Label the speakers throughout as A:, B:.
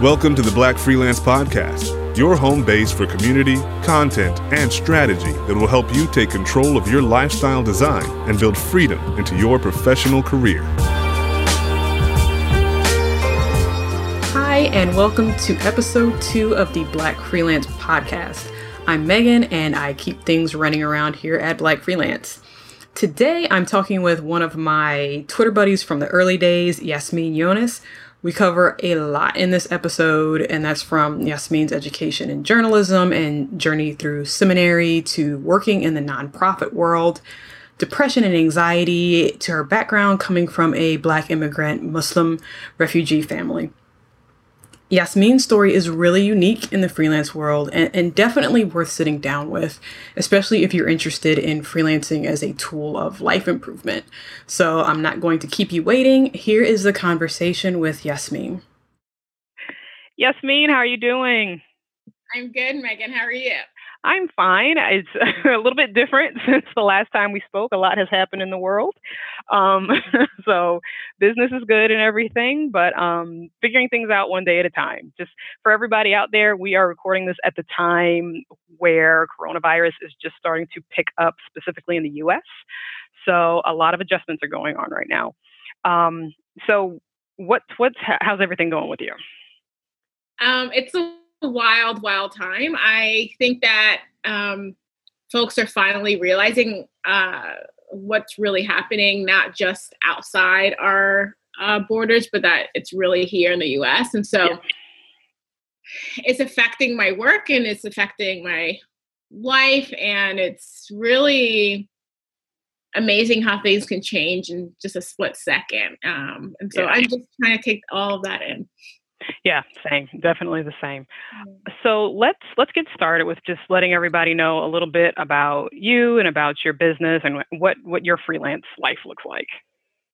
A: Welcome to the Black Freelance Podcast, your home base for community, content, and strategy that will help you take control of your lifestyle design and build freedom into your professional career.
B: Hi, and welcome to episode two of the Black Freelance Podcast. I'm Megan, and I keep things running around here at Black Freelance. Today, I'm talking with one of my Twitter buddies from the early days, Yasmin Yonis, we cover a lot in this episode, and that's from Yasmin's education in journalism and journey through seminary to working in the nonprofit world, depression and anxiety, to her background coming from a Black immigrant Muslim refugee family. Yasmin's story is really unique in the freelance world and, and, definitely worth sitting down with, especially if you're interested in freelancing as a tool of life improvement. So I'm not going to keep you waiting. Here is the conversation with Yasmin.
C: Yasmin, how are you doing?
D: I'm good, Megan. How are you?
C: I'm fine. It's a little bit different since the last time we spoke. A lot has happened in the world. Um, so business is good and everything, but um, figuring things out one day at a time. Just for everybody out there, we are recording this at the time where coronavirus is just starting to pick up specifically in the US. So a lot of adjustments are going on right now. Um, so what's what's how's everything going with you?
D: Um, it's a wild, wild time. I think that um, folks are finally realizing uh, what's really happening, not just outside our uh, borders, but that it's really here in the US. And so yeah. it's affecting my work and it's affecting my life. And it's really amazing how things can change in just a split second. Um, and so yeah. I'm just trying to take all of that in.
C: Yeah, same. Definitely the same. Mm-hmm. So let's let's get started with just letting everybody know a little bit about you and about your business and what what your freelance life looks like.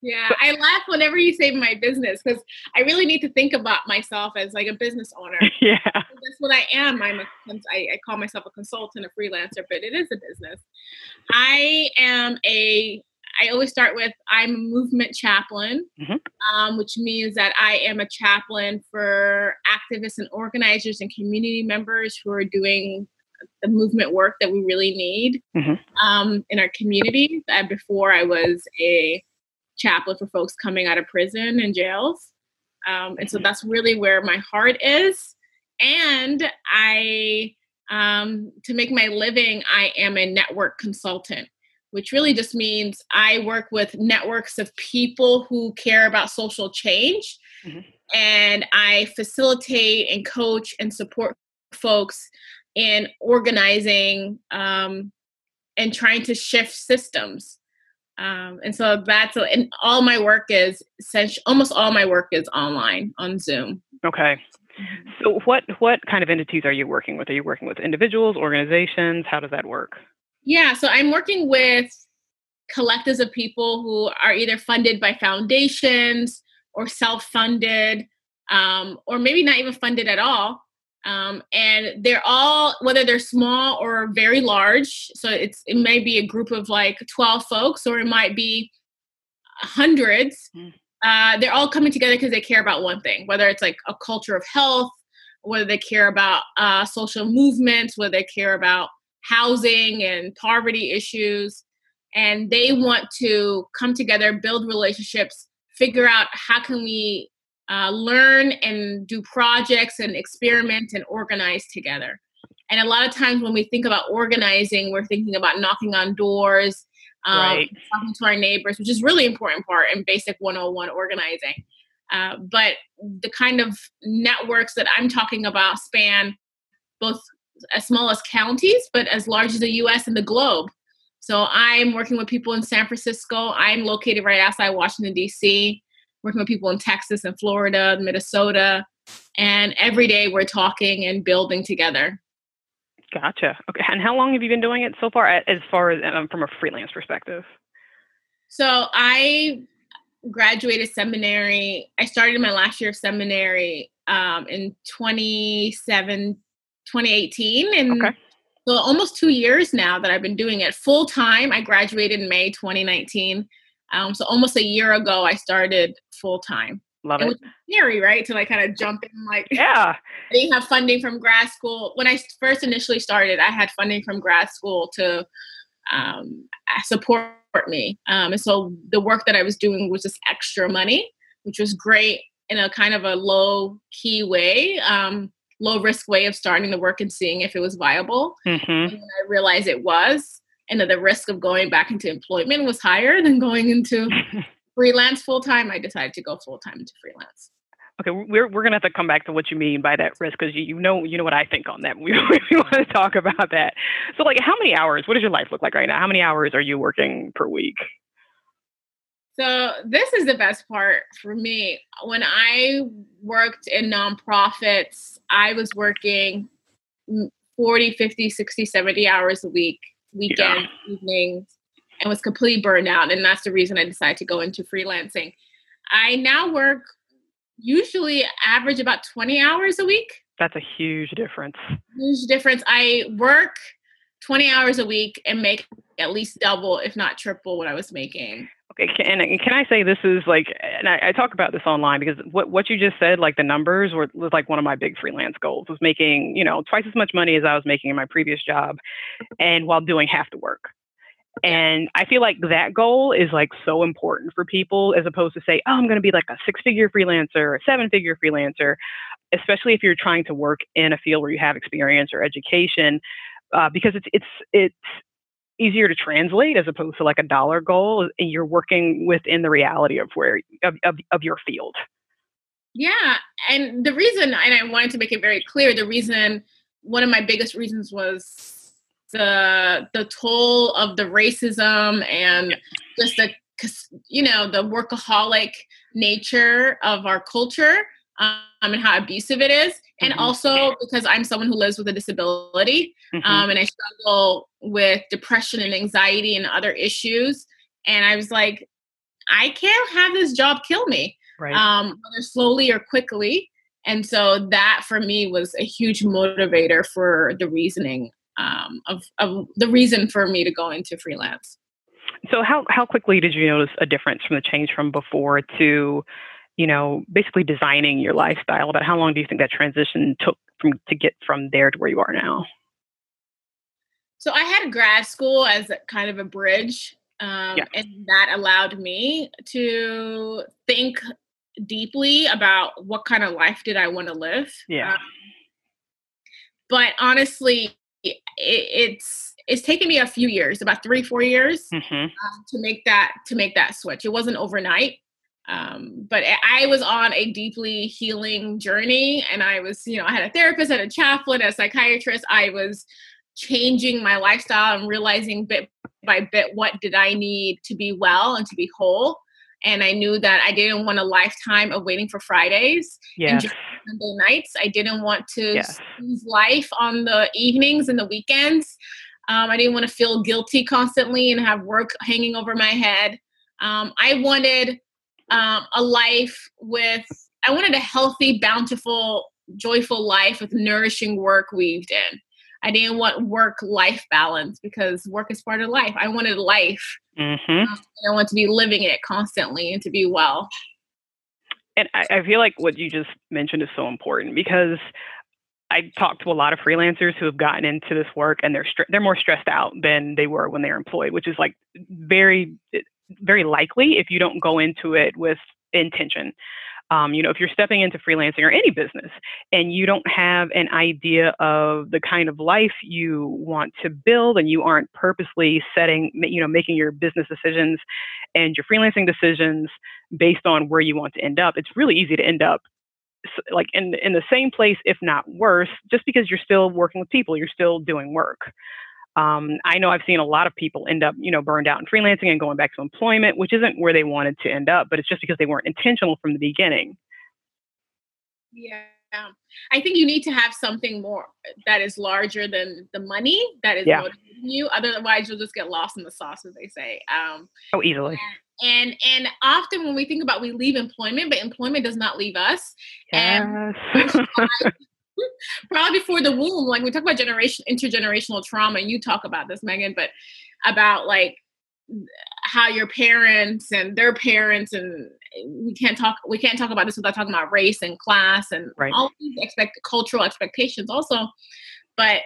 D: Yeah, I laugh whenever you say my business because I really need to think about myself as like a business owner.
C: yeah,
D: that's what I am. I'm a, I, I call myself a consultant, a freelancer, but it is a business. I am a I always start with I'm a movement chaplain, mm-hmm. um, which means that I am a chaplain for activists and organizers and community members who are doing the movement work that we really need mm-hmm. um, in our community. Uh, before I was a chaplain for folks coming out of prison and jails. Um, and so mm-hmm. that's really where my heart is. And I, um, to make my living, I am a network consultant which really just means I work with networks of people who care about social change. Mm-hmm. And I facilitate and coach and support folks in organizing um, and trying to shift systems. Um, and so that's and all my work is essentially almost all my work is online on Zoom.
C: Okay. Mm-hmm. So what what kind of entities are you working with? Are you working with individuals, organizations? How does that work?
D: Yeah, so I'm working with collectives of people who are either funded by foundations or self-funded, um, or maybe not even funded at all. Um, and they're all whether they're small or very large. So it's it may be a group of like 12 folks, or it might be hundreds. Mm. Uh, they're all coming together because they care about one thing, whether it's like a culture of health, whether they care about uh, social movements, whether they care about housing and poverty issues. And they want to come together build relationships figure out how can we uh, learn and do projects and experiment and organize together. And a lot of times when we think about organizing we're thinking about knocking on doors um, right. talking to our neighbors which is really important part in basic 101 organizing. Uh, but the kind of networks that i'm talking about span both as small as counties, but as large as the US and the globe. So I'm working with people in San Francisco. I'm located right outside Washington, D.C., working with people in Texas and Florida, Minnesota. And every day we're talking and building together.
C: Gotcha. Okay. And how long have you been doing it so far, as far as um, from a freelance perspective?
D: So I graduated seminary. I started my last year of seminary um, in 27, 2018 and okay. so almost two years now that I've been doing it full time. I graduated in May 2019. Um, so almost a year ago, I started full time.
C: Love it.
D: scary, right? To like kind of jump in, like
C: yeah.
D: I didn't have funding from grad school when I first initially started. I had funding from grad school to um, support me, um, and so the work that I was doing was just extra money, which was great in a kind of a low key way, um, low risk way of starting the work and seeing if it was viable.
C: Mm-hmm.
D: And I realized it was, and that the risk of going back into employment was higher than going into freelance full time, I decided to go full time into freelance.
C: Okay, we're we're gonna have to come back to what you mean by that risk because you, you know you know what I think on that. We, we want to talk about that. So, like, how many hours? What does your life look like right now? How many hours are you working per week?
D: So this is the best part for me. When I worked in nonprofits, I was working 40, 50, 60, 70 hours a week, weekends, yeah. evenings, and was completely burned out. And that's the reason I decided to go into freelancing. I now work usually average about 20 hours a week.
C: That's a huge difference.
D: Huge difference. I work 20 hours a week and make at least double, if not triple, what I was making.
C: Okay, can, can I say this is like, and I, I, talk about this online because what what you just said, like the numbers, were was like one of my big freelance goals was making you know twice as much money as I was making in my previous job, and while doing half the work. And I feel like that goal is like so important for people as opposed to say, oh, I'm going to be like a six figure freelancer or a seven figure freelancer, especially if you're trying to work in a field where you have experience or education, uh, because it's, it's, it's easier to translate as opposed to like a dollar goal and you're working within the reality of where, of, of, of your field.
D: Yeah. And the reason, and I wanted to make it very clear, the reason, one of my biggest reasons was the the toll of the racism and just the you know the workaholic nature of our culture um, and how abusive it is and mm-hmm. also because i'm someone who lives with a disability mm-hmm. um, and i struggle with depression and anxiety and other issues and i was like i can't have this job kill me
C: right.
D: um, whether slowly or quickly and so that for me was a huge motivator for the reasoning um, of, of the reason for me to go into freelance.
C: So how how quickly did you notice a difference from the change from before to, you know, basically designing your lifestyle? About how long do you think that transition took from to get from there to where you are now?
D: So I had grad school as kind of a bridge, um, yeah. and that allowed me to think deeply about what kind of life did I want to live.
C: Yeah. Um,
D: but honestly, it, it's it's taken me a few years, about three four years, mm-hmm. um, to make that to make that switch. It wasn't overnight. Um, but I was on a deeply healing journey, and I was, you know, I had a therapist, I had a chaplain, a psychiatrist. I was changing my lifestyle and realizing bit by bit what did I need to be well and to be whole and I knew that I didn't want a lifetime of waiting for Fridays and Sunday nights. I didn't want to
C: yes.
D: life on the evenings and the weekends. Um, I didn't want to feel guilty constantly and have work hanging over my head. Um, I wanted um, a life with, I wanted a healthy, bountiful, joyful life with nourishing work weaved in. I didn't want work life balance because work is part of life. I wanted life.
C: Mm-hmm.
D: Um, I want to be living it constantly and to be well.
C: And I, I feel like what you just mentioned is so important because I talked to a lot of freelancers who have gotten into this work and they're str- they're more stressed out than they were when they were employed, which is like very very likely if you don't go into it with intention. Um, you know, if you're stepping into freelancing or any business and you don't have an idea of the kind of life you want to build and you aren't purposely setting, you know, making your business decisions and your freelancing decisions based on where you want to end up, it's really easy to end up like in in the same place if not worse just because you're still working with people you're still doing work um, I know I've seen a lot of people end up, you know, burned out in freelancing and going back to employment, which isn't where they wanted to end up, but it's just because they weren't intentional from the beginning.
D: Yeah. I think you need to have something more that is larger than the money that is
C: yeah.
D: motivating you. Otherwise, you'll just get lost in the sauce, as they say. Um,
C: oh, easily.
D: And and often when we think about we leave employment, but employment does not leave us.
C: Yes.
D: And probably before the womb. Like we talk about generation intergenerational trauma, and you talk about this, Megan, but about like how your parents and their parents and we can't talk we can't talk about this without talking about race and class and right. all these expect cultural expectations also but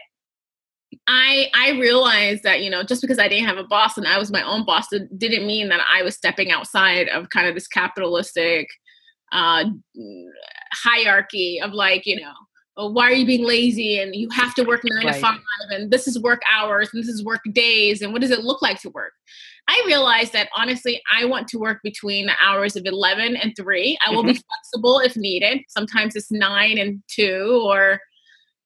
D: I I realized that you know just because I didn't have a boss and I was my own boss didn't mean that I was stepping outside of kind of this capitalistic uh, hierarchy of like you know why are you being lazy and you have to work nine right. to five and this is work hours and this is work days and what does it look like to work I realized that honestly, I want to work between the hours of 11 and 3. I will mm-hmm. be flexible if needed. Sometimes it's 9 and 2, or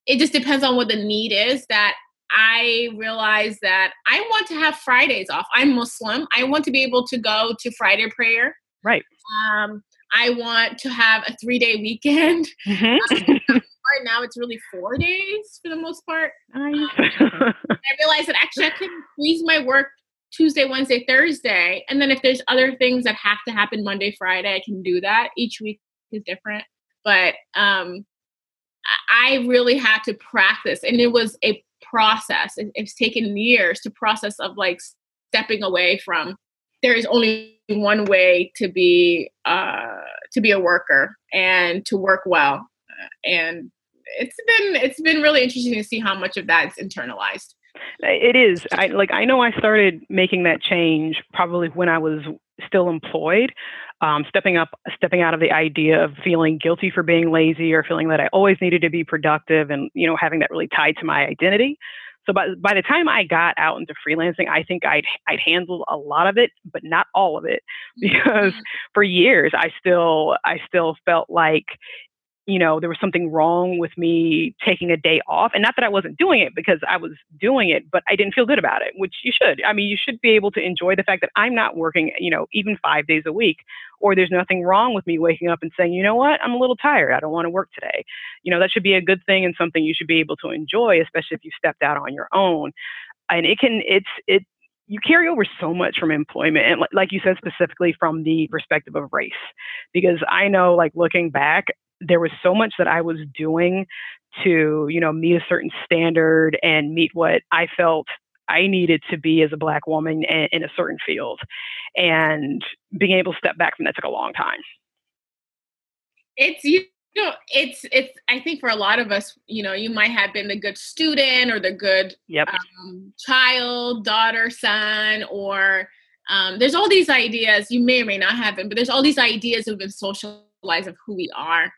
D: it just depends on what the need is. That I realize that I want to have Fridays off. I'm Muslim. I want to be able to go to Friday prayer.
B: Right.
D: Um, I want to have a three day weekend. Mm-hmm. now, it's really four days for the most part. Um, I realized that actually I can squeeze my work Tuesday, Wednesday, Thursday. And then if there's other things that have to happen Monday, Friday, I can do that. Each week is different. But um, I really had to practice. And it was a process. It, it's taken years to process of like stepping away from there is only one way to be uh, to be a worker and to work well. Uh, and it's been it's been really interesting to see how much of that's internalized.
C: It is. I like I know I started making that change probably when I was still employed. Um, stepping up, stepping out of the idea of feeling guilty for being lazy or feeling that I always needed to be productive and, you know, having that really tied to my identity. So by, by the time I got out into freelancing, I think I'd, I'd handled a lot of it, but not all of it because mm-hmm. for years I still, I still felt like you know, there was something wrong with me taking a day off. And not that I wasn't doing it because I was doing it, but I didn't feel good about it, which you should. I mean, you should be able to enjoy the fact that I'm not working, you know, even five days a week, or there's nothing wrong with me waking up and saying, you know what, I'm a little tired. I don't want to work today. You know, that should be a good thing and something you should be able to enjoy, especially if you stepped out on your own. And it can, it's, it, you carry over so much from employment and like you said specifically from the perspective of race because i know like looking back there was so much that I was doing to, you know, meet a certain standard and meet what I felt I needed to be as a black woman in, in a certain field. And being able to step back from that took a long time.
D: It's you know, it's it's I think for a lot of us, you know, you might have been the good student or the good
B: yep.
D: um, child, daughter, son, or um, there's all these ideas you may or may not have been, but there's all these ideas of been socialized of who we are.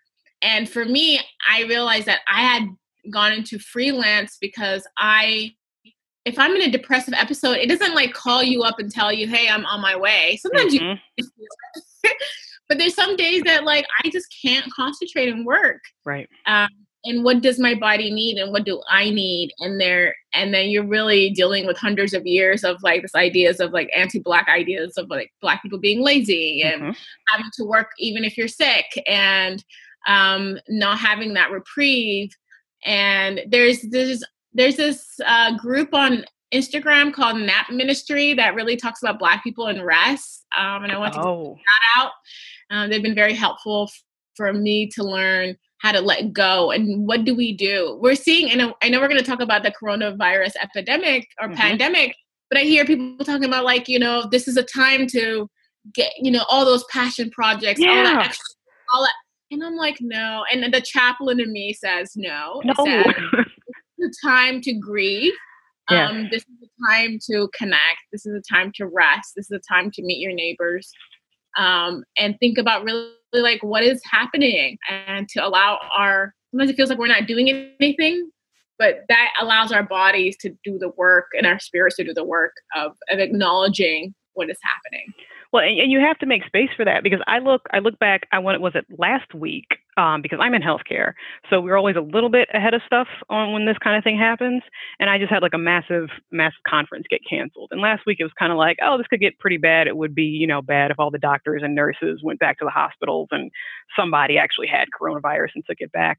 D: And for me, I realized that I had gone into freelance because I if I'm in a depressive episode, it doesn't like call you up and tell you, "Hey, I'm on my way." Sometimes mm-hmm. you but there's some days that like I just can't concentrate and work.
B: Right.
D: Um, and what does my body need and what do I need? And there and then you're really dealing with hundreds of years of like this ideas of like anti-black ideas of like black people being lazy and mm-hmm. having to work even if you're sick and um, not having that reprieve. And there's there's there's this uh, group on Instagram called Nap Ministry that really talks about Black people and rest. Um, and I want to oh. that out. Um, they've been very helpful f- for me to learn how to let go and what do we do. We're seeing, and I know we're going to talk about the coronavirus epidemic or mm-hmm. pandemic, but I hear people talking about like you know this is a time to get you know all those passion projects, yeah. all that extra, all that and I'm like, no. And the chaplain in me says, no.
B: No.
D: A time to grieve. Yeah. Um, this is a time to connect. This is a time to rest. This is a time to meet your neighbors um, and think about really like what is happening and to allow our, sometimes it feels like we're not doing anything, but that allows our bodies to do the work and our spirits to do the work of, of acknowledging what is happening.
C: Well, and, you have to make space for that because I look, I look back. I went, was it last week? Um, because I'm in healthcare, so we're always a little bit ahead of stuff on when this kind of thing happens. And I just had like a massive, massive conference get canceled. And last week it was kind of like, oh, this could get pretty bad. It would be, you know, bad if all the doctors and nurses went back to the hospitals and somebody actually had coronavirus and took it back.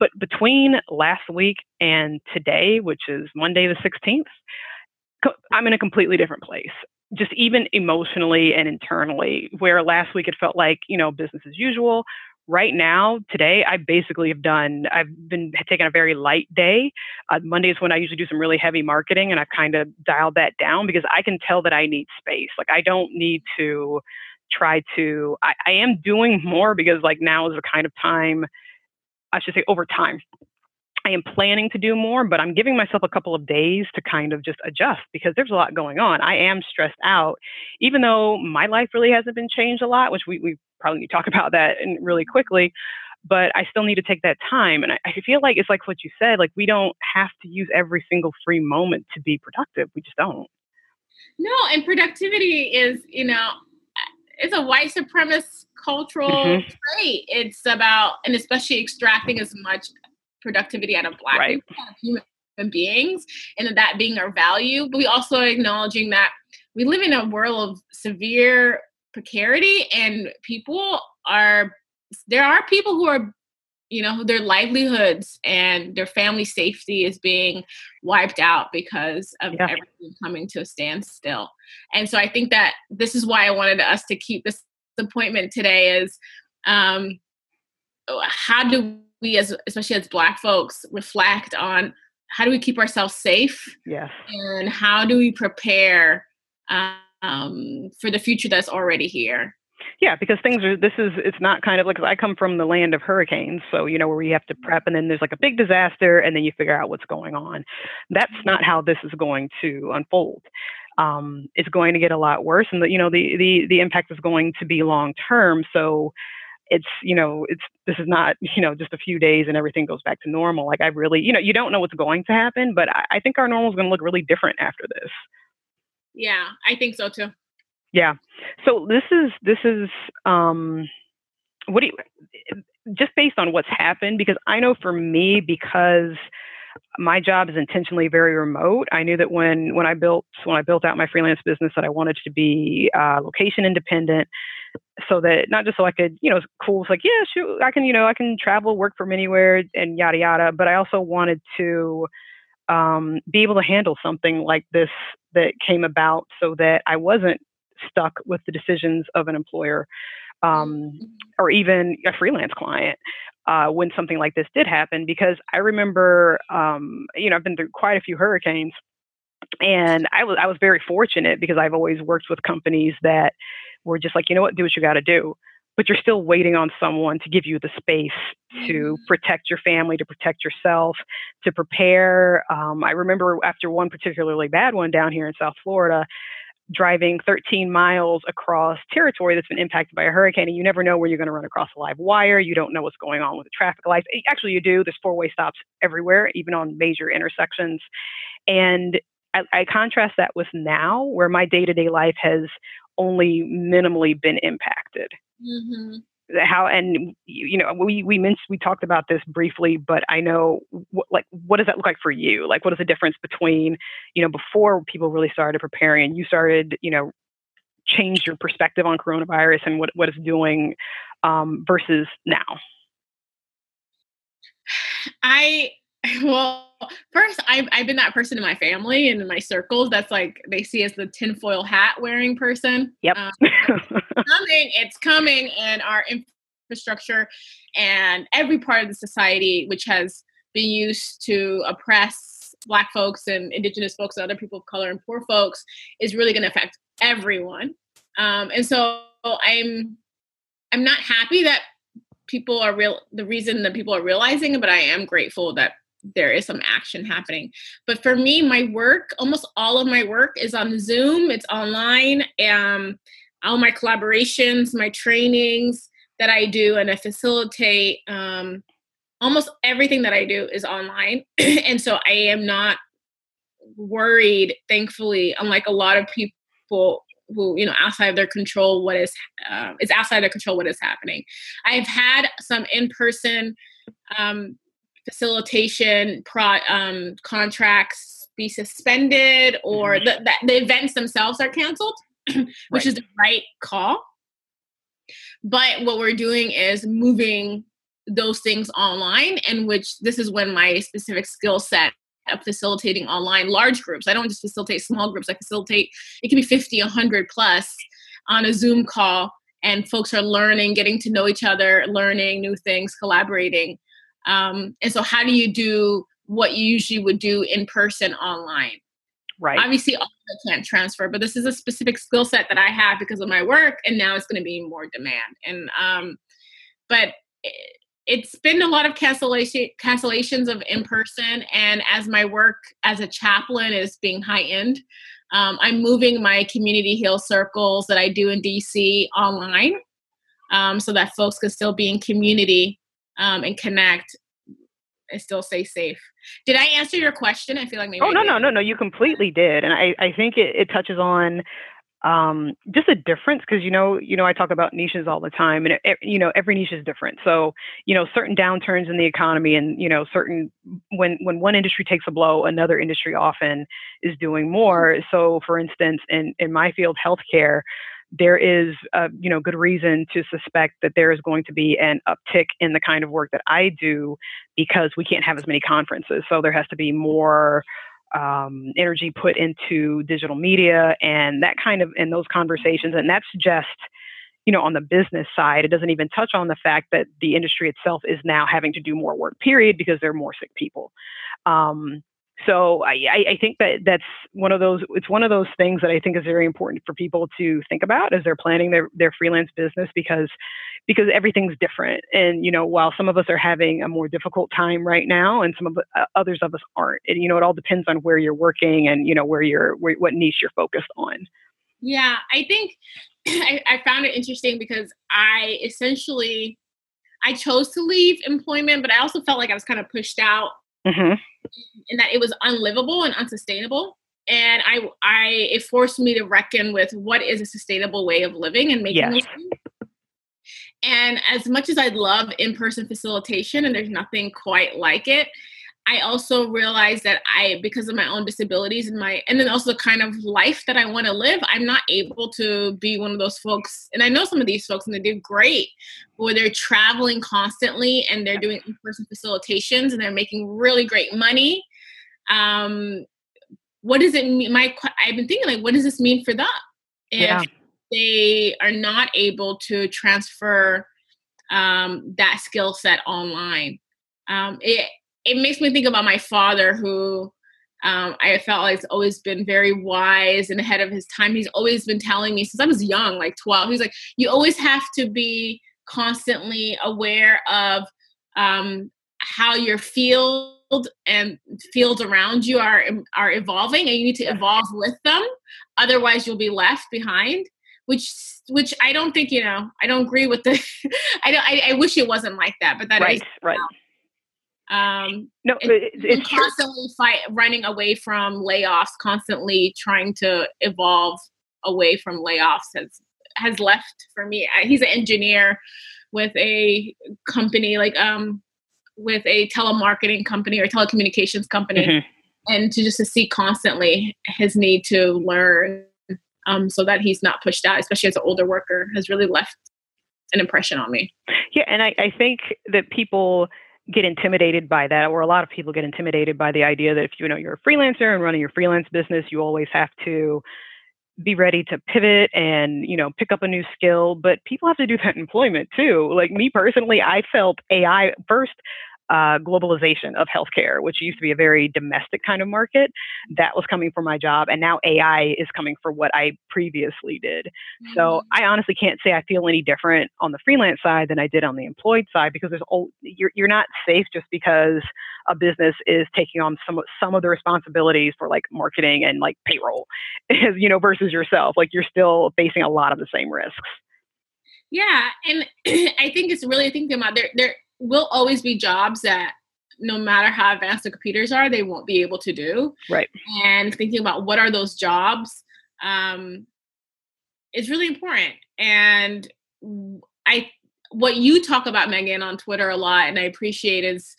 C: But between last week and today, which is Monday the 16th, I'm in a completely different place just even emotionally and internally, where last week it felt like, you know, business as usual. Right now, today, I basically have done, I've been taking a very light day. Uh, Monday is when I usually do some really heavy marketing, and I've kind of dialed that down because I can tell that I need space. Like, I don't need to try to, I, I am doing more because, like, now is the kind of time, I should say, over time, I am planning to do more, but I'm giving myself a couple of days to kind of just adjust because there's a lot going on. I am stressed out, even though my life really hasn't been changed a lot, which we, we probably need to talk about that in really quickly. But I still need to take that time. And I, I feel like it's like what you said, like we don't have to use every single free moment to be productive. We just don't.
D: No, and productivity is, you know, it's a white supremacist cultural mm-hmm. trait. It's about, and especially extracting as much productivity out of black right. people, human beings, and that being our value. But we also acknowledging that we live in a world of severe precarity, and people are there are people who are you know their livelihoods and their family safety is being wiped out because of yeah. everything coming to a standstill and so i think that this is why i wanted us to keep this appointment today is um, how do we as especially as black folks reflect on how do we keep ourselves safe
C: yes
D: and how do we prepare um, for the future that's already here?
C: Yeah because things are this is it's not kind of like i come from the land of hurricanes so you know where you have to prep and then there's like a big disaster and then you figure out what's going on. That's not how this is going to unfold. Um, it's going to get a lot worse and the you know the the the impact is going to be long term. So it's you know it's this is not you know just a few days and everything goes back to normal. Like i really you know you don't know what's going to happen but i, I think our normal is going to look really different after this.
D: Yeah i think so too.
C: Yeah. So this is this is um what do you just based on what's happened because i know for me because my job is intentionally very remote. I knew that when when I built when I built out my freelance business that I wanted to be uh, location independent, so that not just so I could you know it's cool it's like yeah shoot I can you know I can travel work from anywhere and yada yada, but I also wanted to um, be able to handle something like this that came about so that I wasn't stuck with the decisions of an employer um, mm-hmm. or even a freelance client uh, when something like this did happen because I remember, um, you know, I've been through quite a few hurricanes, and I was I was very fortunate because I've always worked with companies that were just like, you know what, do what you got to do, but you're still waiting on someone to give you the space to mm-hmm. protect your family, to protect yourself, to prepare. Um, I remember after one particularly bad one down here in South Florida, driving 13 miles across territory that's been impacted by a hurricane and you never know where you're going to run across a live wire. You don't know what's going on with the traffic lights. Actually you do. There's four way stops everywhere even on major intersections. And I, I contrast that with now where my day-to-day life has only minimally been impacted. Mm-hmm how and you know we we mentioned we talked about this briefly but i know what, like what does that look like for you? Like what is the difference between you know before people really started preparing and you started you know change your perspective on coronavirus and what what it's doing um, versus now?
D: I well first I've, I've been that person in my family and in my circles that's like they see as the tinfoil hat wearing person.
C: Yep.
D: Um, coming it's coming and our infrastructure and every part of the society which has been used to oppress black folks and indigenous folks and other people of color and poor folks is really going to affect everyone um, and so i'm i'm not happy that people are real the reason that people are realizing but i am grateful that there is some action happening. But for me, my work, almost all of my work is on Zoom, it's online. Um, all my collaborations, my trainings that I do and I facilitate, um, almost everything that I do is online. and so I am not worried, thankfully, unlike a lot of people who you know outside of their control what is uh, it's outside their control what is happening i've had some in-person um, facilitation pro, um, contracts be suspended or mm-hmm. the, the, the, events themselves are canceled, which right. is the right call. But what we're doing is moving those things online, and which this is when my specific skill set of facilitating online large groups. I don't just facilitate small groups. I facilitate it can be 50, 100 plus on a Zoom call and folks are learning, getting to know each other, learning new things, collaborating. Um, and so how do you do what you usually would do in person online?
B: Right.
D: Obviously, all can't transfer, but this is a specific skill set that I have because of my work, and now it's going to be more demand. And um, but it's been a lot of cancellation cancellations of in person, and as my work as a chaplain is being high end, um, I'm moving my community heal circles that I do in DC online, um, so that folks can still be in community um, and connect and still stay safe. Did I answer your question? I feel like maybe.
C: Oh no, no, no, no! You completely did, and I, I think it, it touches on um, just a difference because you know, you know, I talk about niches all the time, and it, you know, every niche is different. So, you know, certain downturns in the economy, and you know, certain when when one industry takes a blow, another industry often is doing more. So, for instance, in in my field, healthcare, there is a you know good reason to suspect that there is going to be an uptick in the kind of work that I do because we can't have as many conferences. So there has to be more um, energy put into digital media and that kind of and those conversations. And that's just you know on the business side. It doesn't even touch on the fact that the industry itself is now having to do more work period because there are more sick people. Um, so I, I think that that's one of those it's one of those things that I think is very important for people to think about as they're planning their, their freelance business because because everything's different. And you know while some of us are having a more difficult time right now and some of uh, others of us aren't. And you know it all depends on where you're working and you know where you're where, what niche you're focused on.
D: Yeah i think I, I found it interesting because i essentially i chose to leave employment but i also felt like i was kind of pushed out mm-hmm. and that it was unlivable and unsustainable and I, I, it forced me to reckon with what is a sustainable way of living and making yes. And as much as I'd love in person facilitation, and there's nothing quite like it, I also realized that I, because of my own disabilities and my, and then also the kind of life that I want to live, I'm not able to be one of those folks. And I know some of these folks, and they do great, where they're traveling constantly and they're doing in-person facilitations and they're making really great money. Um, what does it mean? My, I've been thinking like, what does this mean for them? If yeah they are not able to transfer um, that skill set online. Um, it it makes me think about my father, who um, I felt like has always been very wise and ahead of his time. He's always been telling me since I was young, like twelve. He's like, you always have to be constantly aware of um, how your field and fields around you are are evolving, and you need to evolve with them. Otherwise, you'll be left behind which which I don't think you know. I don't agree with the. I don't. I, I, wish it wasn't like that, but that
C: right,
D: is
C: right.
D: Um, no, and, it's, it's constantly fight, running away from layoffs, constantly trying to evolve away from layoffs has has left for me. He's an engineer with a company like um with a telemarketing company or telecommunications company, mm-hmm. and to just to see constantly his need to learn um, so that he's not pushed out, especially as an older worker, has really left an impression on me.
C: Yeah, and I, I think that people get intimidated by that, or a lot of people get intimidated by the idea that if you know you're a freelancer and running your freelance business, you always have to be ready to pivot and you know pick up a new skill. But people have to do that in employment too. Like me personally i felt ai first uh, globalization of healthcare, which used to be a very domestic kind of market. That was coming for my job, and now AI is coming for what I previously did. Mm-hmm. So I honestly can't say I feel any different on the freelance side than I did on the employed side because there's oh, you're you're not safe just because a business is taking on some some of the responsibilities for like marketing and like payroll, you know, versus yourself. Like you're still facing a lot of the same risks.
D: Yeah, and I think it's really thinking about there there will always be jobs that no matter how advanced the computers are, they won't be able to do.
C: Right.
D: And thinking about what are those jobs um, is really important. And I, what you talk about, Megan, on Twitter a lot, and I appreciate is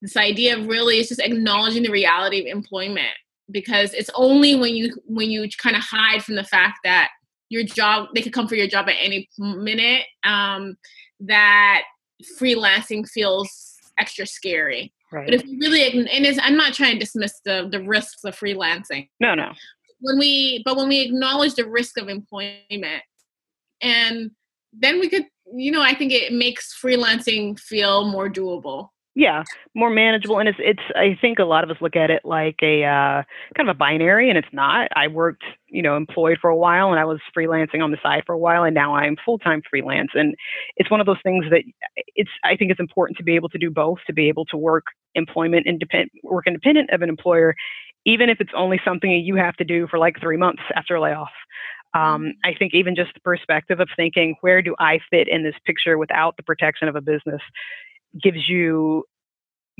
D: this idea of really is just acknowledging the reality of employment because it's only when you when you kind of hide from the fact that your job they could come for your job at any minute um, that freelancing feels extra scary. Right. But if we really, and is I'm not trying to dismiss the the risks of freelancing.
C: No, no.
D: When we, but when we acknowledge the risk of employment, and then we could, you know, I think it makes freelancing feel more doable
C: yeah more manageable and it's it's i think a lot of us look at it like a uh, kind of a binary and it's not i worked you know employed for a while and i was freelancing on the side for a while and now i'm full-time freelance and it's one of those things that it's i think it's important to be able to do both to be able to work employment independent work independent of an employer even if it's only something you have to do for like three months after a layoff um, mm-hmm. I think even just the perspective of thinking, where do I fit in this picture without the protection of a business gives you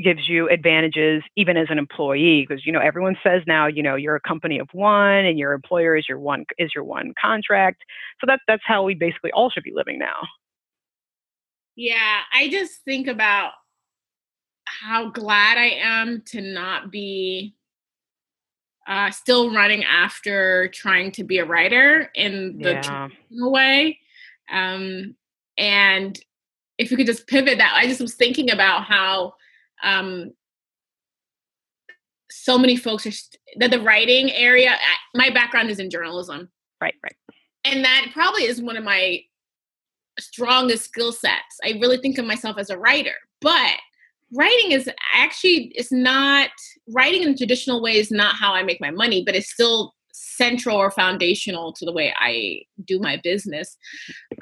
C: gives you advantages even as an employee because you know everyone says now you know you're a company of one and your employer is your one is your one contract so that's that's how we basically all should be living now
D: yeah i just think about how glad i am to not be uh, still running after trying to be a writer in the yeah. way um, and if you could just pivot that i just was thinking about how um, so many folks are st- that the writing area my background is in journalism.
C: Right right.
D: And that probably is one of my strongest skill sets. I really think of myself as a writer but writing is actually it's not writing in traditional way is not how i make my money but it's still central or foundational to the way I do my business.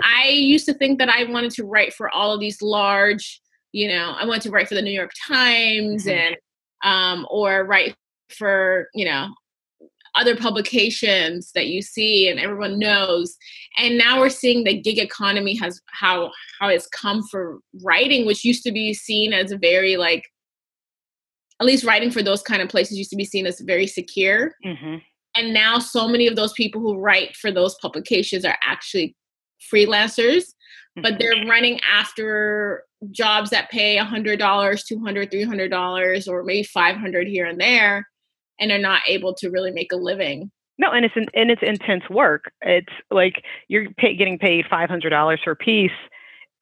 D: I used to think that I wanted to write for all of these large, you know, I wanted to write for the New York Times mm-hmm. and um or write for, you know, other publications that you see and everyone knows and now we're seeing the gig economy has how how it's come for writing which used to be seen as a very like at least writing for those kind of places used to be seen as very secure mm-hmm and now so many of those people who write for those publications are actually freelancers but they're mm-hmm. running after jobs that pay $100 $200 $300 or maybe 500 here and there and are not able to really make a living.
C: No and it's an, and it's intense work. It's like you're pay, getting paid $500 per piece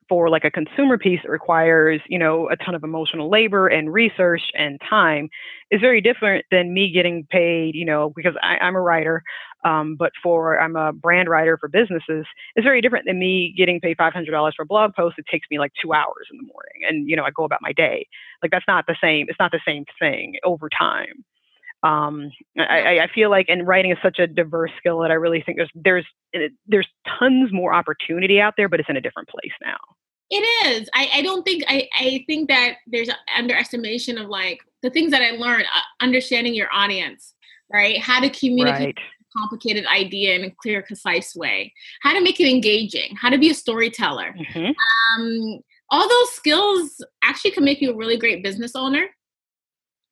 C: for like a consumer piece that requires you know a ton of emotional labor and research and time is very different than me getting paid you know because I, am a writer um, but for i'm a brand writer for businesses it's very different than me getting paid $500 for a blog post it takes me like two hours in the morning and you know i go about my day like that's not the same it's not the same thing over time um, I, I, feel like and writing is such a diverse skill that I really think there's there's there's tons more opportunity out there, but it's in a different place now.
D: It is. I, I don't think I, I think that there's an underestimation of like the things that I learned, uh, understanding your audience, right? How to communicate right. Complicated idea in a clear, concise way, how to make it engaging, how to be a storyteller. Mm-hmm. Um, all those skills actually can make you a really great business owner.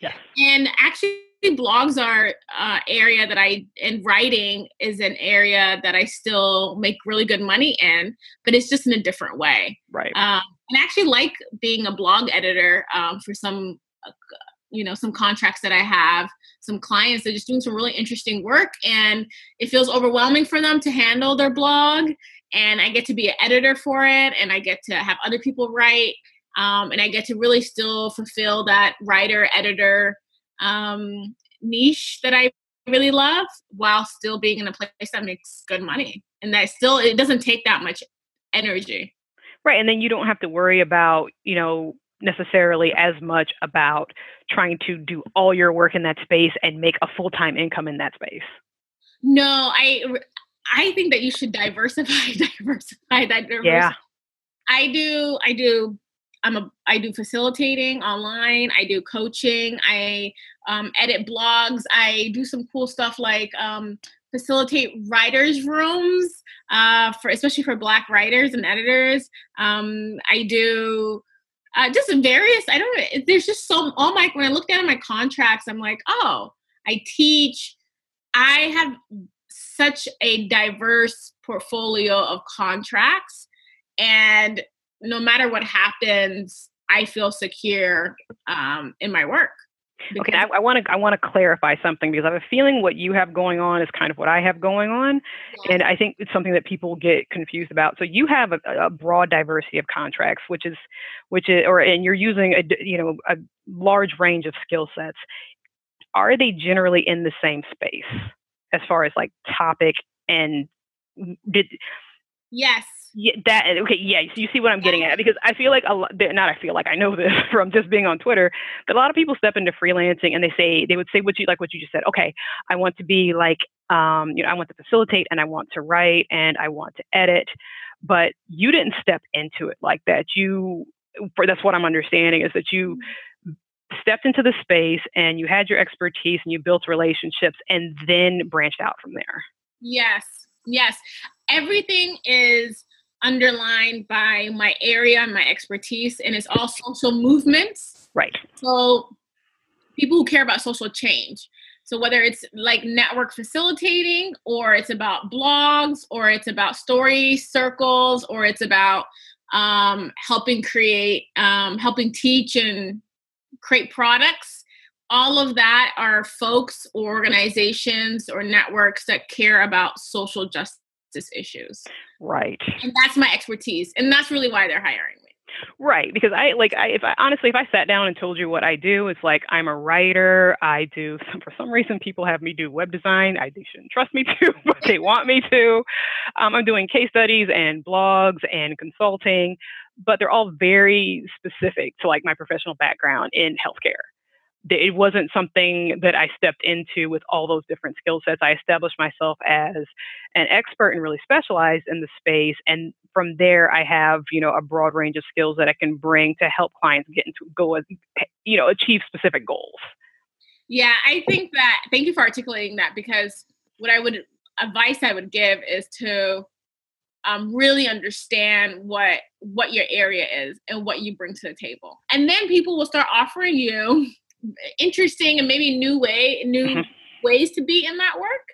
C: Yeah.
D: And actually blogs are uh, area that I in writing is an area that I still make really good money in, but it's just in a different way.
C: Right.
D: Um, and I actually like being a blog editor um, for some, uh, you know, some contracts that I have. Some clients that are just doing some really interesting work, and it feels overwhelming for them to handle their blog. And I get to be an editor for it, and I get to have other people write, um, and I get to really still fulfill that writer editor um, niche that I really love while still being in a place that makes good money. And that still, it doesn't take that much energy.
C: Right. And then you don't have to worry about, you know, necessarily as much about trying to do all your work in that space and make a full-time income in that space.
D: No, I I think that you should diversify, diversify that diversify.
C: Yeah.
D: I do I do I'm a I do facilitating online. I do coaching. I um, edit blogs. I do some cool stuff like um, facilitate writers' rooms uh, for especially for Black writers and editors. Um, I do uh, just various. I don't. know. There's just so all my when I looked at my contracts, I'm like, oh, I teach. I have such a diverse portfolio of contracts and no matter what happens, I feel secure um, in my work.
C: Okay, I want to I want to clarify something because I have a feeling what you have going on is kind of what I have going on, yeah. and I think it's something that people get confused about. So you have a, a, broad diversity of contracts, which is which is or and you're using a you know a large range of skill sets. Are they generally in the same space as far as like topic and did?
D: Yes.
C: Yeah, that okay. Yeah, so you see what I'm getting at because I feel like a lot. Not I feel like I know this from just being on Twitter, but a lot of people step into freelancing and they say they would say what you like what you just said. Okay, I want to be like, um, you know, I want to facilitate and I want to write and I want to edit, but you didn't step into it like that. You, for that's what I'm understanding is that you stepped into the space and you had your expertise and you built relationships and then branched out from there.
D: Yes, yes. Everything is underlined by my area and my expertise, and it's all social movements.
C: Right.
D: So people who care about social change. So whether it's like network facilitating, or it's about blogs, or it's about story circles, or it's about um, helping create, um, helping teach and create products. All of that are folks or organizations or networks that care about social justice issues.
C: Right.
D: And that's my expertise. And that's really why they're hiring me.
C: Right, because I like I if I honestly if I sat down and told you what I do, it's like I'm a writer. I do some, for some reason people have me do web design. I they shouldn't trust me to, but they want me to. Um, I'm doing case studies and blogs and consulting, but they're all very specific to like my professional background in healthcare it wasn't something that I stepped into with all those different skill sets. I established myself as an expert and really specialized in the space. And from there, I have, you know, a broad range of skills that I can bring to help clients get into go, you know, achieve specific goals.
D: Yeah, I think that, thank you for articulating that because what I would, advice I would give is to um, really understand what what your area is and what you bring to the table and then people will start offering you interesting and maybe new way new mm-hmm. ways to be in that work.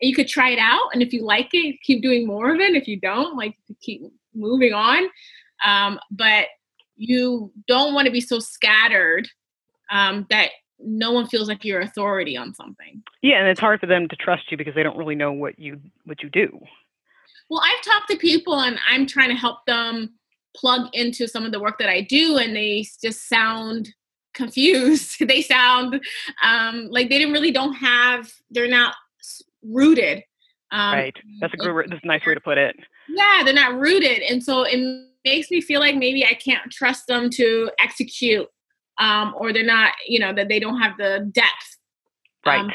D: And you could try it out and if you like it keep doing more of it if you don't like keep moving on. Um, but you don't want to be so scattered um, that no one feels like you're authority on something.
C: Yeah and it's hard for them to trust you because they don't really know what you what you do.
D: Well i've talked to people and i'm trying to help them plug into some of the work that i do and they just sound confused. they sound um, like they didn't really don't have. They're not rooted.
C: Um, right. That's a good. That's a nice way to put it.
D: Yeah, they're not rooted, and so it makes me feel like maybe I can't trust them to execute, um, or they're not. You know that they don't have the depth.
C: Right. Um,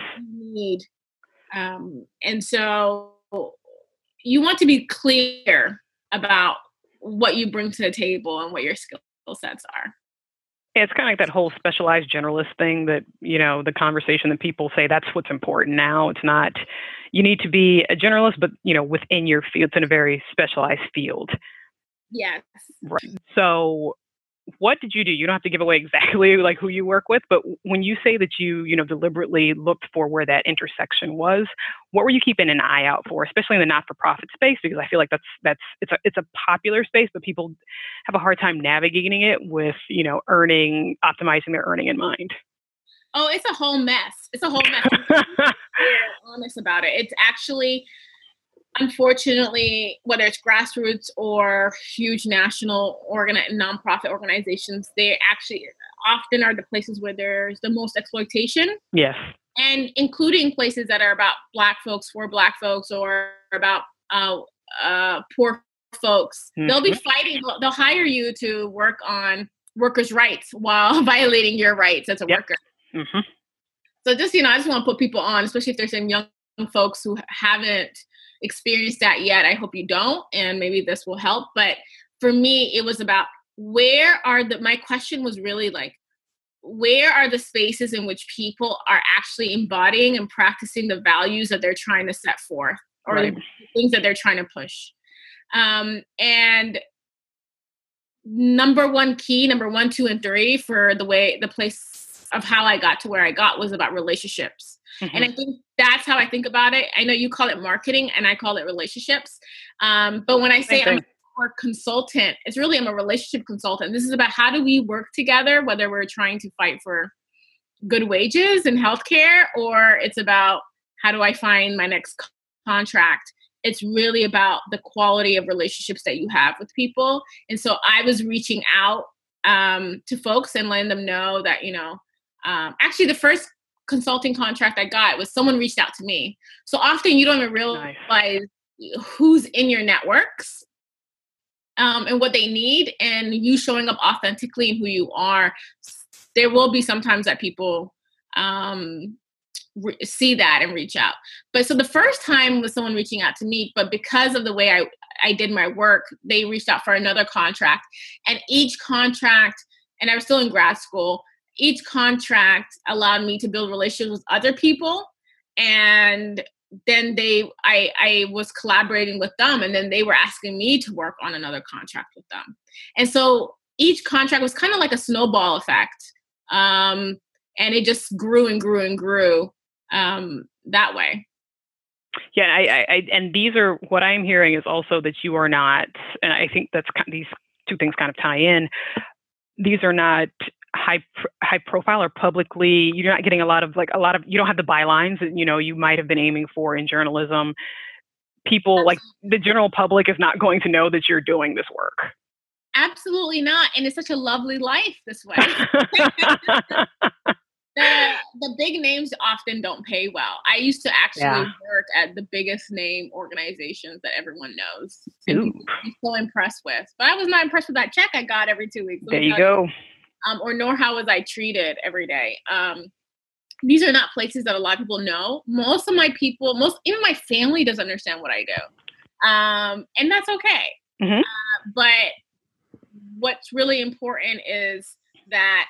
D: need. Um, and so you want to be clear about what you bring to the table and what your skill sets are.
C: Yeah, it's kind of like that whole specialized generalist thing that, you know, the conversation that people say that's what's important now. It's not, you need to be a generalist, but, you know, within your field, it's in a very specialized field.
D: Yes.
C: Right. So what did you do? You don't have to give away exactly like who you work with, but when you say that you, you know, deliberately looked for where that intersection was, what were you keeping an eye out for, especially in the not-for-profit space? Because I feel like that's that's it's a it's a popular space, but people have a hard time navigating it with, you know, earning, optimizing their earning in mind.
D: Oh, it's a whole mess. It's a whole mess. honest about it. It's actually unfortunately, whether it's grassroots or huge national organ- nonprofit organizations, they actually often are the places where there's the most exploitation.
C: Yes.
D: And including places that are about Black folks for Black folks or about uh, uh, poor folks. Mm-hmm. They'll be mm-hmm. fighting, they'll hire you to work on workers' rights while violating your rights as a yep. worker. Mm-hmm. So just, you know, I just want to put people on, especially if there's some young folks who haven't experienced that yet. I hope you don't, and maybe this will help. But for me, it was about where are the, my question was really like, where are the spaces in which people are actually embodying and practicing the values that they're trying to set forth or right. the things that they're trying to push? Um, and number one key, number one, two, and three for the way the place of how I got to where I got was about relationships Mm-hmm. And I think that's how I think about it. I know you call it marketing and I call it relationships. Um, but when I say I'm a consultant, it's really I'm a relationship consultant. This is about how do we work together, whether we're trying to fight for good wages and healthcare, or it's about how do I find my next contract. It's really about the quality of relationships that you have with people. And so I was reaching out um, to folks and letting them know that, you know, um, actually the first consulting contract I got was someone reached out to me. So often you don't even realize nice. who's in your networks um, and what they need, and you showing up authentically in who you are. There will be sometimes that people um, re- see that and reach out. But so the first time was someone reaching out to me, but because of the way I I did my work, they reached out for another contract, and each contract, and I was still in grad school. Each contract allowed me to build relationships with other people, and then they I I was collaborating with them, and then they were asking me to work on another contract with them, and so each contract was kind of like a snowball effect. Um, and it just grew and grew and grew um, that way.
C: Yeah, I, I, and these are what I'm hearing is also that you are not, and I think that's these two things kind of tie in. These are not high high profile or publicly. You're not getting a lot of like a lot of. You don't have the bylines that you know you might have been aiming for in journalism. People like the general public is not going to know that you're doing this work.
D: Absolutely not, and it's such a lovely life this way. the the big names often don't pay well. I used to actually yeah. work at the biggest name organizations that everyone knows. I'm so impressed with. But I was not impressed with that check I got every two weeks.
C: There you go.
D: Um, or nor how was I treated every day. Um, these are not places that a lot of people know. Most of my people, most even my family doesn't understand what I do, um, and that's okay. Mm-hmm. Uh, but what's really important is that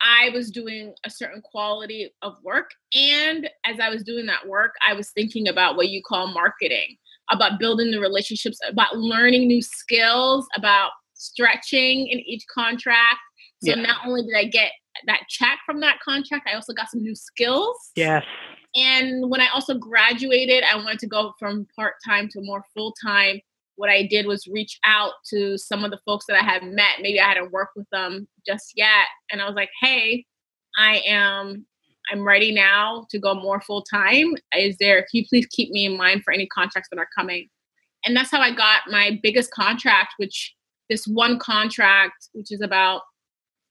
D: I was doing a certain quality of work. And as I was doing that work, I was thinking about what you call marketing, about building the relationships, about learning new skills, about stretching in each contract. So yeah. not only did I get that check from that contract, I also got some new skills.
C: Yes.
D: And when I also graduated, I wanted to go from part time to more full time what I did was reach out to some of the folks that I had met. Maybe I hadn't worked with them just yet. And I was like, hey, I am I'm ready now to go more full time. Is there, can you please keep me in mind for any contracts that are coming? And that's how I got my biggest contract, which this one contract, which is about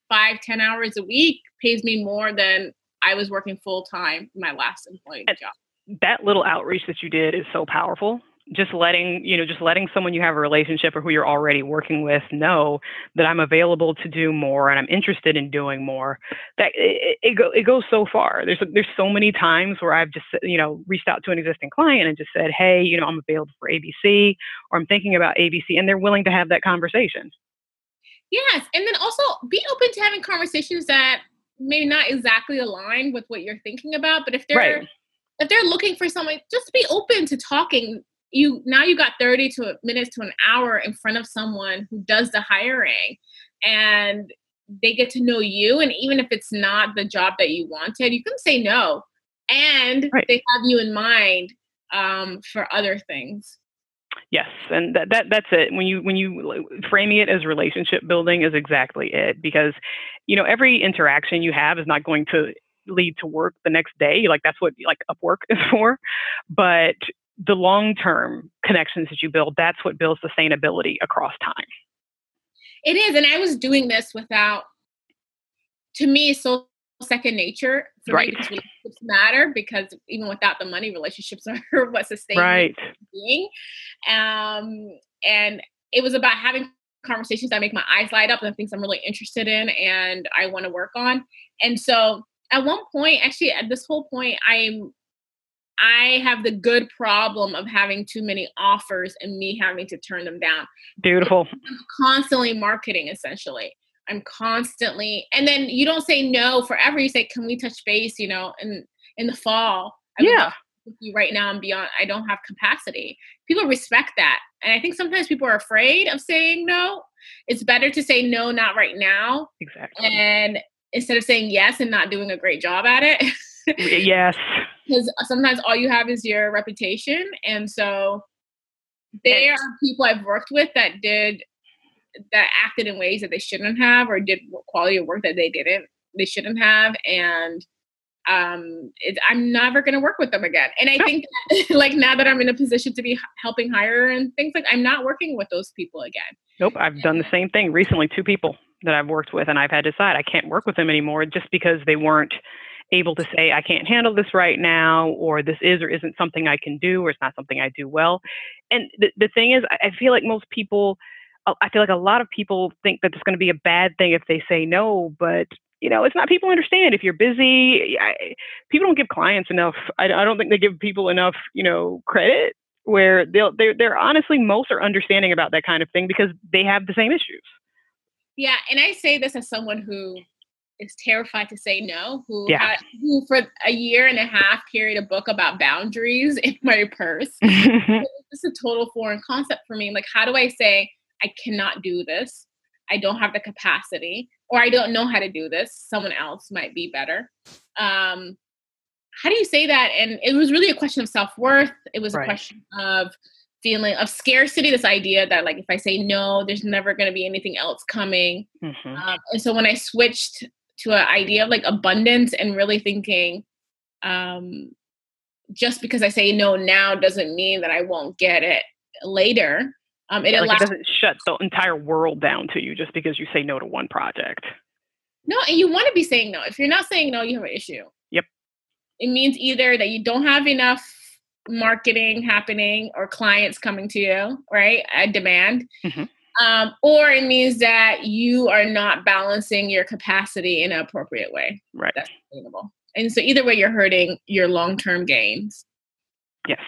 D: five, ten hours a week, pays me more than I was working full time in my last employee job.
C: That little outreach that you did is so powerful. Just letting you know just letting someone you have a relationship or who you're already working with know that i'm available to do more and i'm interested in doing more. That it, it, go, it goes so far. There's there's so many times where i've just you know reached out to an existing client and just said hey you know i'm available for abc or i'm thinking about abc and they're willing to have that conversation
D: yes and then also be open to having conversations that may not exactly align with what you're thinking about but if they're right. if they're looking for someone, just be open to talking. You now you got 30 to minutes to an hour in front of someone who does the hiring and they get to know you and even if it's not the job that you wanted you can say no. And right. they have you in mind um, for other things
C: yes and that, that that's it when you when you framing it as relationship building is exactly it because you know every interaction you have is not going to lead to work the next day like that's what like upwork is for but the long term connections that you build, that's what builds sustainability across time.
D: It is. And I was doing this without, to me, so second nature. For
C: right.
D: Me, relationships matter because even without the money, relationships are what sustain
C: right.
D: being. Um, and it was about having conversations that make my eyes light up and things I'm really interested in and I want to work on. And so at one point, actually at this whole point, I'm I have the good problem of having too many offers and me having to turn them down.
C: Beautiful.
D: I'm constantly marketing essentially. I'm constantly and then you don't say no forever. You say, Can we touch base, you know, in in the fall?
C: I yeah.
D: You right now and beyond, I don't have capacity. People respect that. And I think sometimes people are afraid of saying no. It's better to say no, not right now.
C: Exactly.
D: And instead of saying yes and not doing a great job at it.
C: yes
D: because sometimes all you have is your reputation and so there are people i've worked with that did that acted in ways that they shouldn't have or did quality of work that they didn't they shouldn't have, and um, it, I'm never going to work with them again. And I think, that, like now that I'm in a position to be helping hire and things like, I'm not working with those people again.
C: Nope, I've done the same thing recently. Two people that I've worked with, and I've had to decide I can't work with them anymore just because they weren't able to say I can't handle this right now, or this is or isn't something I can do, or it's not something I do well. And the the thing is, I feel like most people. I feel like a lot of people think that it's going to be a bad thing if they say no, but you know, it's not people understand if you're busy. I, people don't give clients enough. I, I don't think they give people enough, you know, credit where they'll they're, they're honestly most are understanding about that kind of thing because they have the same issues.
D: Yeah, and I say this as someone who is terrified to say no, who yeah. who for a year and a half carried a book about boundaries in my purse. it's a total foreign concept for me. Like, how do I say I cannot do this? I don't have the capacity, or I don't know how to do this. Someone else might be better. Um, how do you say that? And it was really a question of self worth. It was right. a question of feeling of scarcity. This idea that like if I say no, there's never going to be anything else coming. Mm-hmm. Um, and so when I switched to an idea of like abundance and really thinking, um, just because I say no now doesn't mean that I won't get it later.
C: Um, it, yeah, like it doesn't shut the entire world down to you just because you say no to one project.
D: No, and you want to be saying no. If you're not saying no, you have an issue.
C: Yep.
D: It means either that you don't have enough marketing happening or clients coming to you, right? A demand. Mm-hmm. Um, or it means that you are not balancing your capacity in an appropriate way.
C: Right.
D: That's sustainable. And so either way, you're hurting your long-term gains.
C: Yes.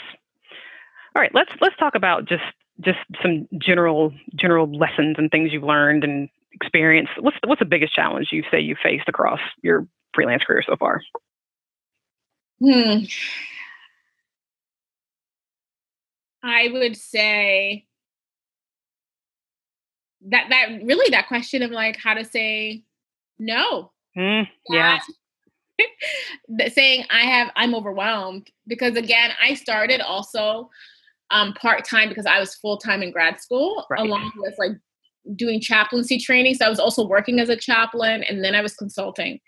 C: All right. Let's let's talk about just just some general general lessons and things you've learned and experienced. What's what's the biggest challenge you say you faced across your freelance career so far?
D: Hmm. I would say that that really that question of like how to say no.
C: Mm, yeah.
D: saying I have I'm overwhelmed because again I started also um, part time because I was full time in grad school, right. along with like doing chaplaincy training. So I was also working as a chaplain, and then I was consulting.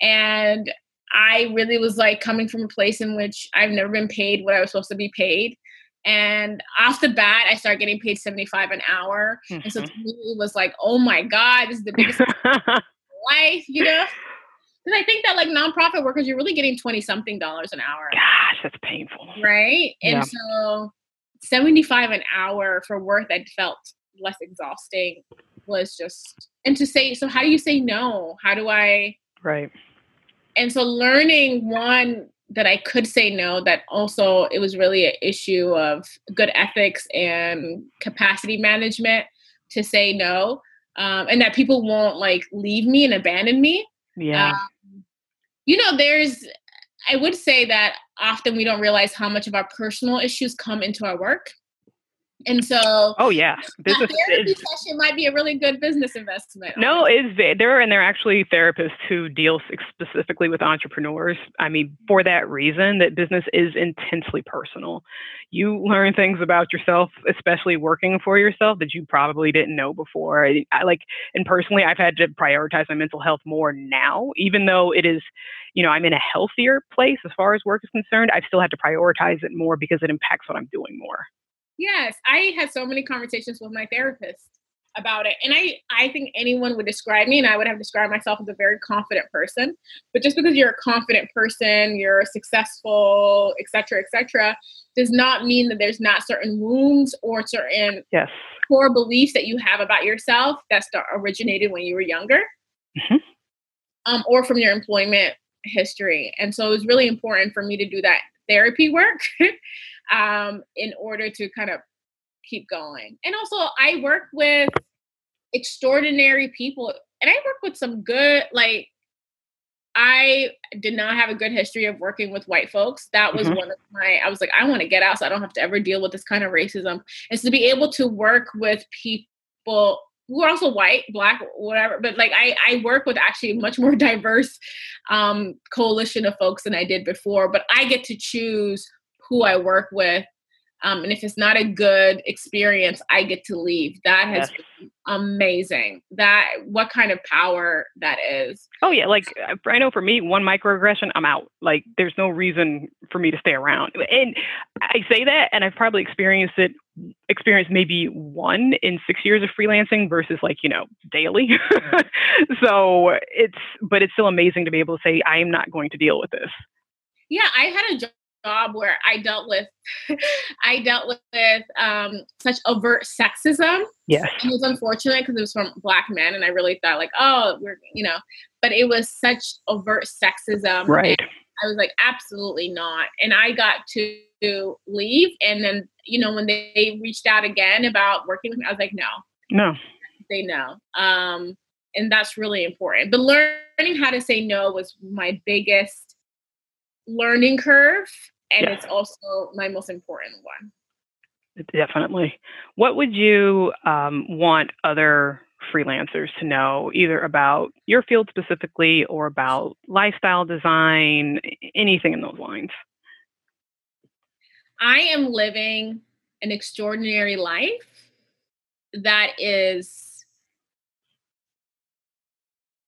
D: And I really was like coming from a place in which I've never been paid what I was supposed to be paid. And off the bat, I started getting paid 75 an hour. Mm-hmm. And so to mm-hmm. me, it was like, oh my God, this is the biggest life, you know? Because I think that like nonprofit workers, you're really getting 20 something dollars an hour.
C: Gosh, that's painful.
D: Right. And yeah. so 75 an hour for work that felt less exhausting was just and to say so how do you say no? How do i
C: right.
D: And so learning one that i could say no that also it was really an issue of good ethics and capacity management to say no um, and that people won't like leave me and abandon me.
C: Yeah. Um,
D: you know there's I would say that often we don't realize how much of our personal issues come into our work. And so,
C: oh yeah,
D: business therapy session might be a really good business investment.
C: No, is there and there are actually therapists who deal specifically with entrepreneurs. I mean, for that reason, that business is intensely personal. You learn things about yourself, especially working for yourself, that you probably didn't know before. I, I like, and personally, I've had to prioritize my mental health more now, even though it is, you know, I'm in a healthier place as far as work is concerned. I've still had to prioritize it more because it impacts what I'm doing more.
D: Yes, I had so many conversations with my therapist about it. And I, I think anyone would describe me, and I would have described myself as a very confident person. But just because you're a confident person, you're successful, et cetera, et cetera, does not mean that there's not certain wounds or certain
C: yes.
D: core beliefs that you have about yourself that originated when you were younger mm-hmm. um, or from your employment history. And so it was really important for me to do that therapy work um, in order to kind of keep going. And also, I work with extraordinary people, and I work with some good, like, I did not have a good history of working with white folks. That was mm-hmm. one of my, I was like, I want to get out so I don't have to ever deal with this kind of racism. And so to be able to work with people who are also white, black, whatever, but like I, I work with actually much more diverse um, coalition of folks than I did before, but I get to choose who I work with Um, and if it's not a good experience, I get to leave. That has
C: Yes.
D: been amazing. That what kind of power that is.
C: Oh yeah, like uh, I know for me, one microaggression, I'm out. Like there's no reason for me to stay around. And I say that, and I've probably experienced it, experienced maybe one in six years of freelancing versus like you know daily. so it's, but it's still amazing to be able to say I am not going to deal with this.
D: Yeah, I had a job where I dealt with I dealt with um, such overt sexism.
C: Yes.
D: It was unfortunate because it was from black men, and I really thought like, oh, we're you know, but it was such overt sexism.
C: Right.
D: I was like, absolutely not. And I got to leave, and then you know when they reached out again about working with me, I was like, no,
C: No.
D: They no. Um, and that's really important. But learning how to say no was my biggest learning curve, and
C: Yeah.
D: it's also my most important one.
C: Definitely. What would you um, want other freelancers to know, either about your field specifically or about lifestyle design, anything in those lines?
D: I am living an extraordinary life that is,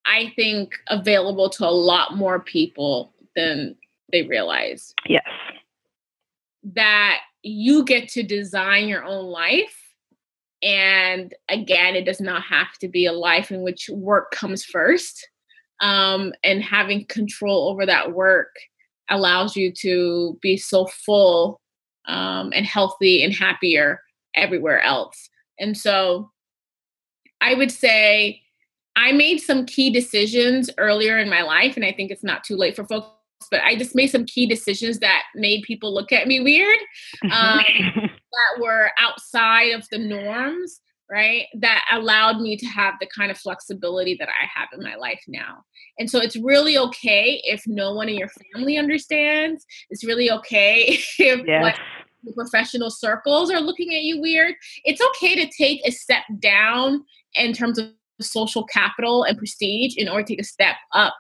D: I think, available to a lot more people than they realize.
C: Yes.
D: That you get to design your own life. And again, it does not have to be a life in which work comes first. Um, and having control over that work allows you to be so full um, and healthy and happier everywhere else. And so I would say I made some key decisions earlier in my life, and I think it's not too late for folks, but I just made some key decisions that made people look at me weird um, that were outside of the norms, right? That allowed me to have the kind of flexibility that I have in my life now. And so it's really okay if no one in your family understands. It's really okay if
C: yes.
D: like the professional circles are looking at you weird. It's okay to take a step down in terms of social capital and prestige in order to take a step up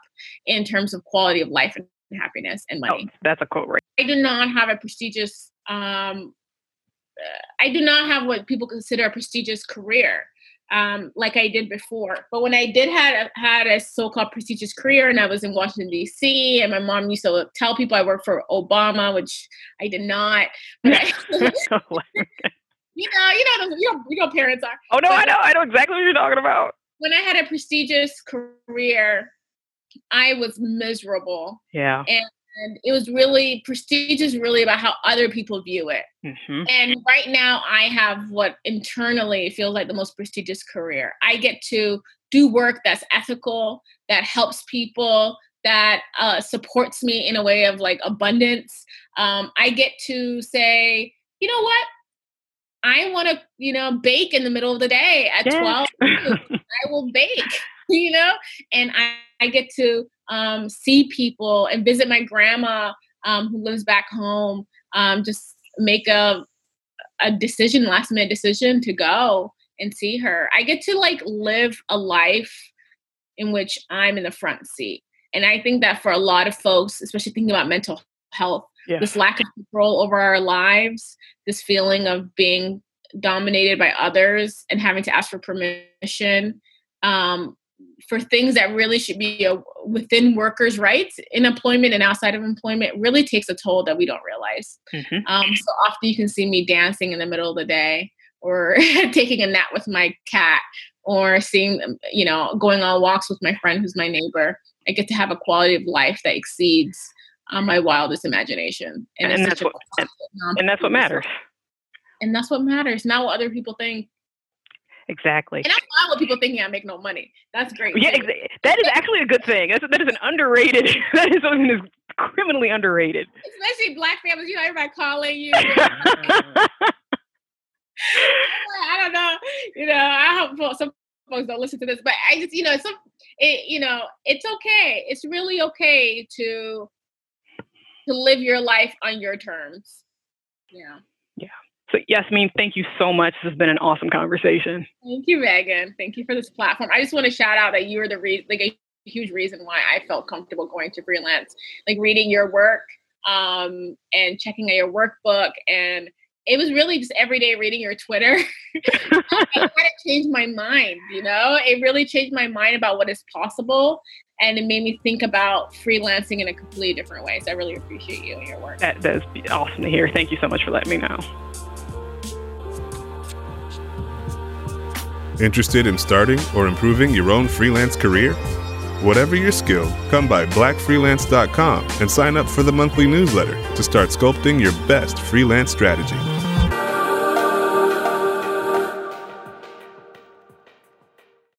D: in terms of quality of life and happiness and
C: Oh,
D: money.
C: that's a quote right.
D: I do not have a prestigious um I do not have what people consider a prestigious career um like I did before. But when I did had had a so-called prestigious career and I was in Washington D.C. and my mom used to tell people I worked for Obama, which I did not. I, you know, you know, you know, you know, parents are.
C: oh no,
D: But-
C: I know, I know exactly what you're talking about.
D: When I had a prestigious career, I was miserable,
C: Yeah.
D: and it was really prestige is really about how other people view it.
C: hmm
D: And right now, I have what internally feels like the most prestigious career. I get to do work that's ethical, that helps people, that uh, supports me in a way of like abundance. Um, I get to say, you know what? I want to, you know, bake in the middle of the day at
C: Yes.
D: 12. I will bake, you know, and I, I get to um, see people and visit my grandma um, who lives back home. Um, just make a a decision, last minute decision to go and see her. I get to like live a life in which I'm in the front seat, and I think that for a lot of folks, especially thinking about mental health,
C: yeah.
D: this lack of control over our lives, this feeling of being dominated by others and having to ask for permission um, for things that really should be uh within workers' rights in employment and outside of employment really takes a toll that we don't realize.
C: Mhm.
D: Um, so often you can see me dancing in the middle of the day or taking a nap with my cat or seeing, you know, going on walks with my friend who's my neighbor. I get to have a quality of life that exceeds um, my wildest imagination.
C: And
D: it's
C: that's what- and- And that's what matters.
D: and that's what matters not what other people think
C: Exactly.
D: and i'm fine with people thinking i make no money that's great
C: Yeah, exa- that is actually a good thing. That's, that is an underrated. That is something that's criminally underrated.
D: especially black families you know everybody calling you i don't know you know i hope some folks don't listen to this but i just you know some it you know it's okay it's really okay to to live your life on your terms yeah
C: so Yasmin, thank you so much. This has been an awesome conversation.
D: Thank you, Megan. Thank you for this platform. I just want to shout out that you're the reason, like a huge reason why I felt comfortable going to freelance. Like reading your work, um, and checking out your workbook and it was really just every day reading your Twitter. it kind of changed my mind, you know? It really changed my mind about what is possible. And it made me think about freelancing in a completely different way. So I really appreciate you and your work.
C: That, that's awesome to hear. Thank you so much for letting me know.
A: Interested in starting or improving your own freelance career? Whatever your skill, come by blackfreelance.com and sign up for the monthly newsletter to start sculpting your best freelance strategy.